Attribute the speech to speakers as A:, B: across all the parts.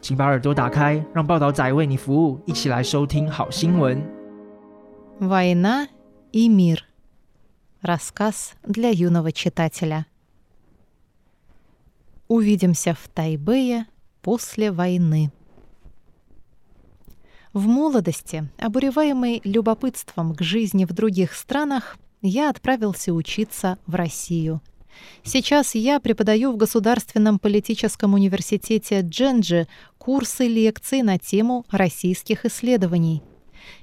A: 请把耳朵打开，让报道仔为你服务，一起来收听好新闻。
B: Война и мир. Рассказ для юного читателя. Увидимся в Тайбэе после войны. В молодости, обуреваемый любопытством к жизни в других странах, я отправился учиться в Россию. Сейчас я преподаю в Государственном политическом университете Дженджи курсы лекций на тему российских исследований.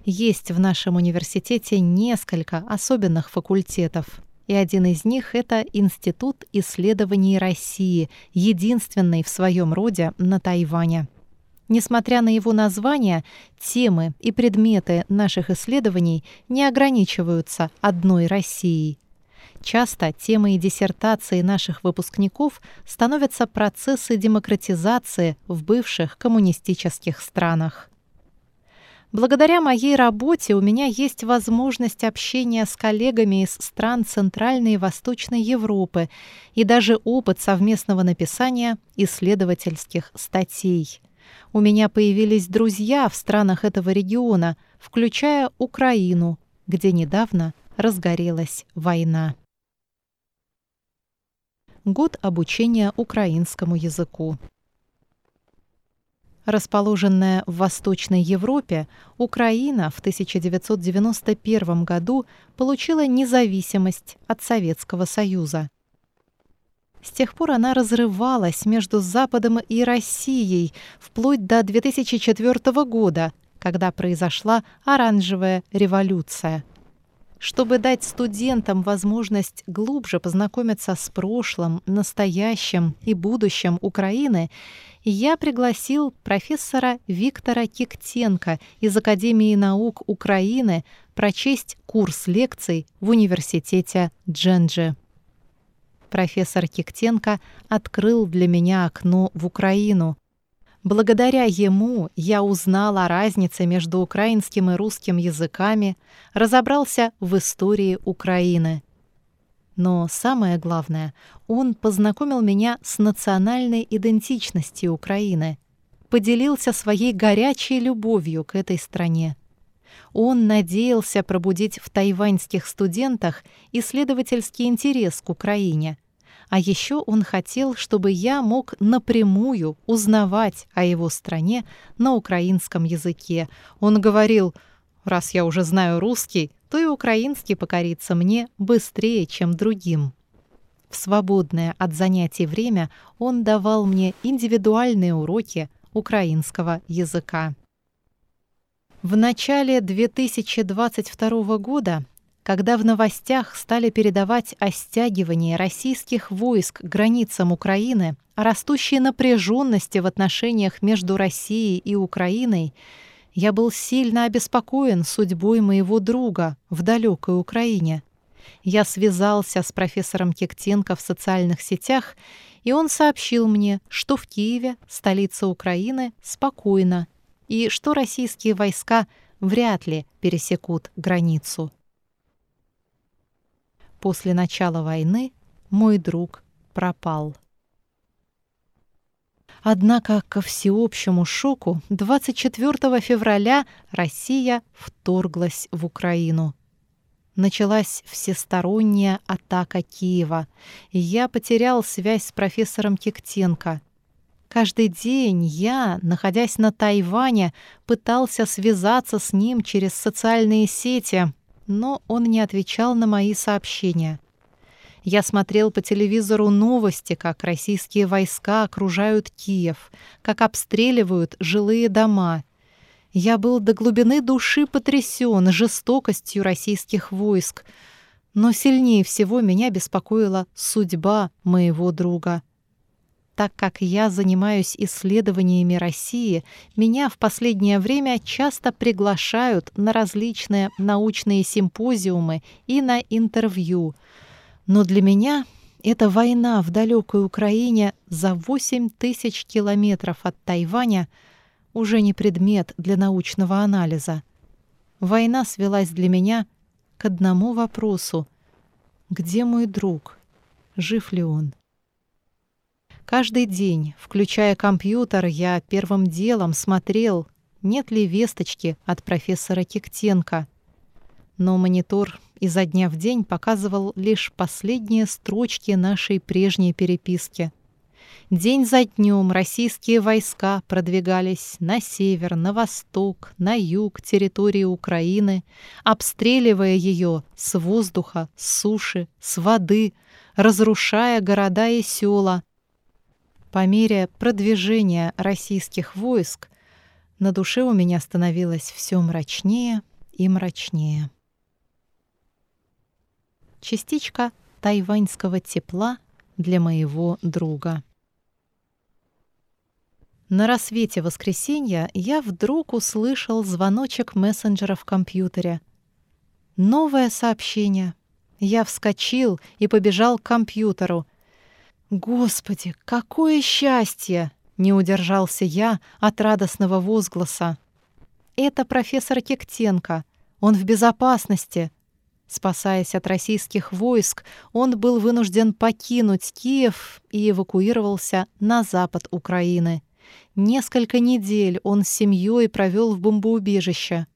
B: Есть в нашем университете несколько особенных факультетов. И один из них — это Институт исследований России, единственный в своем роде на Тайване. Несмотря на его название, темы и предметы наших исследований не ограничиваются одной Россией. Часто темой диссертации наших выпускников становятся процессы демократизации в бывших коммунистических странах. Благодаря моей работе у меня есть возможность общения с коллегами из стран Центральной и Восточной Европы и даже опыт совместного написания исследовательских статей. У меня появились друзья в странах этого региона, включая Украину, где недавно разгорелась война. Год обучения украинскому языку. Расположенная в Восточной Европе, Украина в 1991 году получила независимость от Советского Союза. С тех пор она разрывалась между Западом и Россией вплоть до 2004 года, когда произошла оранжевая революция. Чтобы дать студентам возможность глубже познакомиться с прошлым, настоящим и будущим Украины, я пригласил профессора Виктора Киктенко из Академии наук Украины прочесть курс лекций в университете Дженджи. Профессор Киктенко открыл для меня окно в Украину. Благодаря ему я узнал о разнице между украинским и русским языками, разобрался в истории Украины. Но самое главное, он познакомил меня с национальной идентичностью Украины, поделился своей горячей любовью к этой стране. Он надеялся пробудить в тайваньских студентах исследовательский интерес к Украине. А еще он хотел, чтобы я мог напрямую узнавать о его стране на украинском языке. Он говорил, раз я уже знаю русский, то и украинский покорится мне быстрее, чем другим. В свободное от занятий время он давал мне индивидуальные уроки украинского языка. В начале 2022 года, когда в новостях стали передавать о стягивании российских войск к границам Украины, о растущей напряженности в отношениях между Россией и Украиной, я был сильно обеспокоен судьбой моего друга в далекой Украине. Я связался с профессором Киктенко в социальных сетях, и он сообщил мне, что в Киеве, столице Украины, спокойно, и что российские войска вряд ли пересекут границу. После начала войны мой друг пропал. Однако, ко всеобщему шоку, 24 февраля Россия вторглась в Украину. Началась всесторонняя атака Киева, и я потерял связь с профессором Киктенко. Каждый день я, находясь на Тайване, пытался связаться с ним через социальные сети, но он не отвечал на мои сообщения. Я смотрел по телевизору новости, как российские войска окружают Киев, как обстреливают жилые дома. Я был до глубины души потрясен жестокостью российских войск, но сильнее всего меня беспокоила судьба моего друга. Так как я занимаюсь исследованиями России, меня в последнее время часто приглашают на различные научные симпозиумы и на интервью. Но для меня эта война в далекой Украине за 8 тысяч километров от Тайваня уже не предмет для научного анализа. Война свелась для меня к одному вопросу. Где мой друг? Жив ли он? Каждый день, включая компьютер, я первым делом смотрел, нет ли весточки от профессора Киктенко. Но монитор изо дня в день показывал лишь последние строчки нашей прежней переписки. День за днем российские войска продвигались на север, на восток, на юг территории Украины, обстреливая ее с воздуха, с суши, с воды, разрушая города и села, по мере продвижения российских войск на душе у меня становилось все мрачнее и мрачнее. Частичка тайваньского тепла для моего друга. На рассвете воскресенья я вдруг услышал звоночек мессенджера в компьютере. Новое сообщение. Я вскочил и побежал к компьютеру — Господи, какое счастье! Не удержался я от радостного возгласа. Это профессор Кектенко. Он в безопасности. Спасаясь от российских войск, он был вынужден покинуть Киев и эвакуировался на запад Украины. Несколько недель он с семьей провел в бомбоубежище.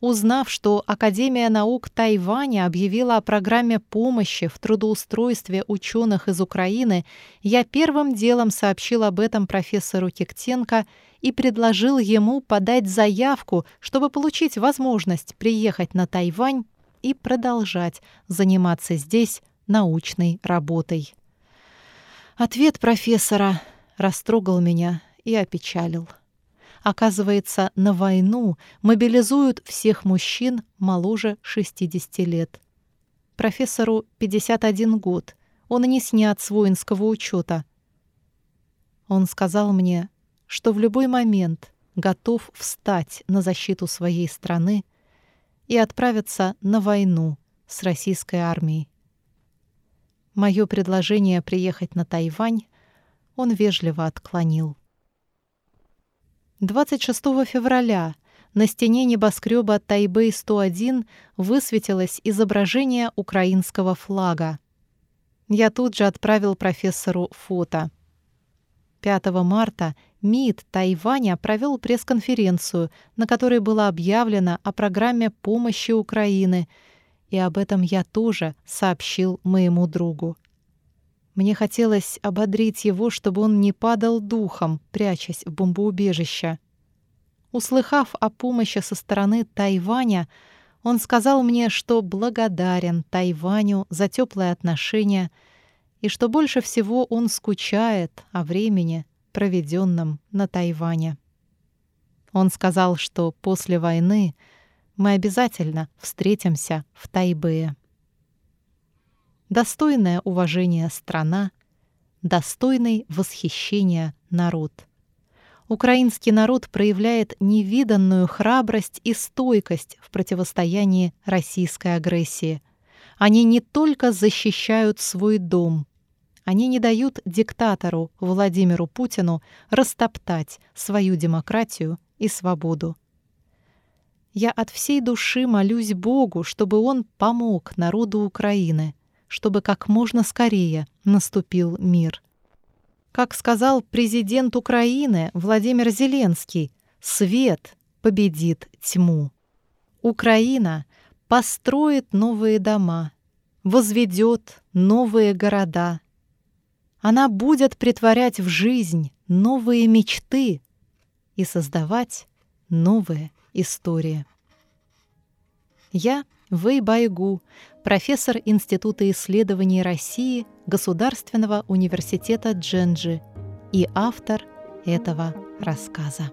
B: Узнав, что Академия наук Тайваня объявила о программе помощи в трудоустройстве ученых из Украины, я первым делом сообщил об этом профессору Киктенко и предложил ему подать заявку, чтобы получить возможность приехать на Тайвань и продолжать заниматься здесь научной работой. Ответ профессора растрогал меня и опечалил. Оказывается, на войну мобилизуют всех мужчин моложе 60 лет. Профессору 51 год. Он не снят с воинского учета. Он сказал мне, что в любой момент готов встать на защиту своей страны и отправиться на войну с российской армией. Мое предложение приехать на Тайвань он вежливо отклонил. 26 февраля на стене небоскреба Тайбэй-101 высветилось изображение украинского флага. Я тут же отправил профессору фото. 5 марта МИД Тайваня провел пресс-конференцию, на которой было объявлено о программе помощи Украины, и об этом я тоже сообщил моему другу. Мне хотелось ободрить его, чтобы он не падал духом, прячась в бомбоубежище. Услыхав о помощи со стороны Тайваня, он сказал мне, что благодарен Тайваню за теплые отношения и что больше всего он скучает о времени, проведенном на Тайване. Он сказал, что после войны мы обязательно встретимся в Тайбэе достойное уважения страна, достойный восхищения народ. Украинский народ проявляет невиданную храбрость и стойкость в противостоянии российской агрессии. Они не только защищают свой дом, они не дают диктатору Владимиру Путину растоптать свою демократию и свободу. Я от всей души молюсь Богу, чтобы Он помог народу Украины – чтобы как можно скорее наступил мир. Как сказал президент Украины Владимир Зеленский, свет победит тьму. Украина построит новые дома, возведет новые города. Она будет притворять в жизнь новые мечты и создавать новые истории. Я Вэй Байгу, профессор Института исследований России Государственного университета Дженджи и автор этого рассказа.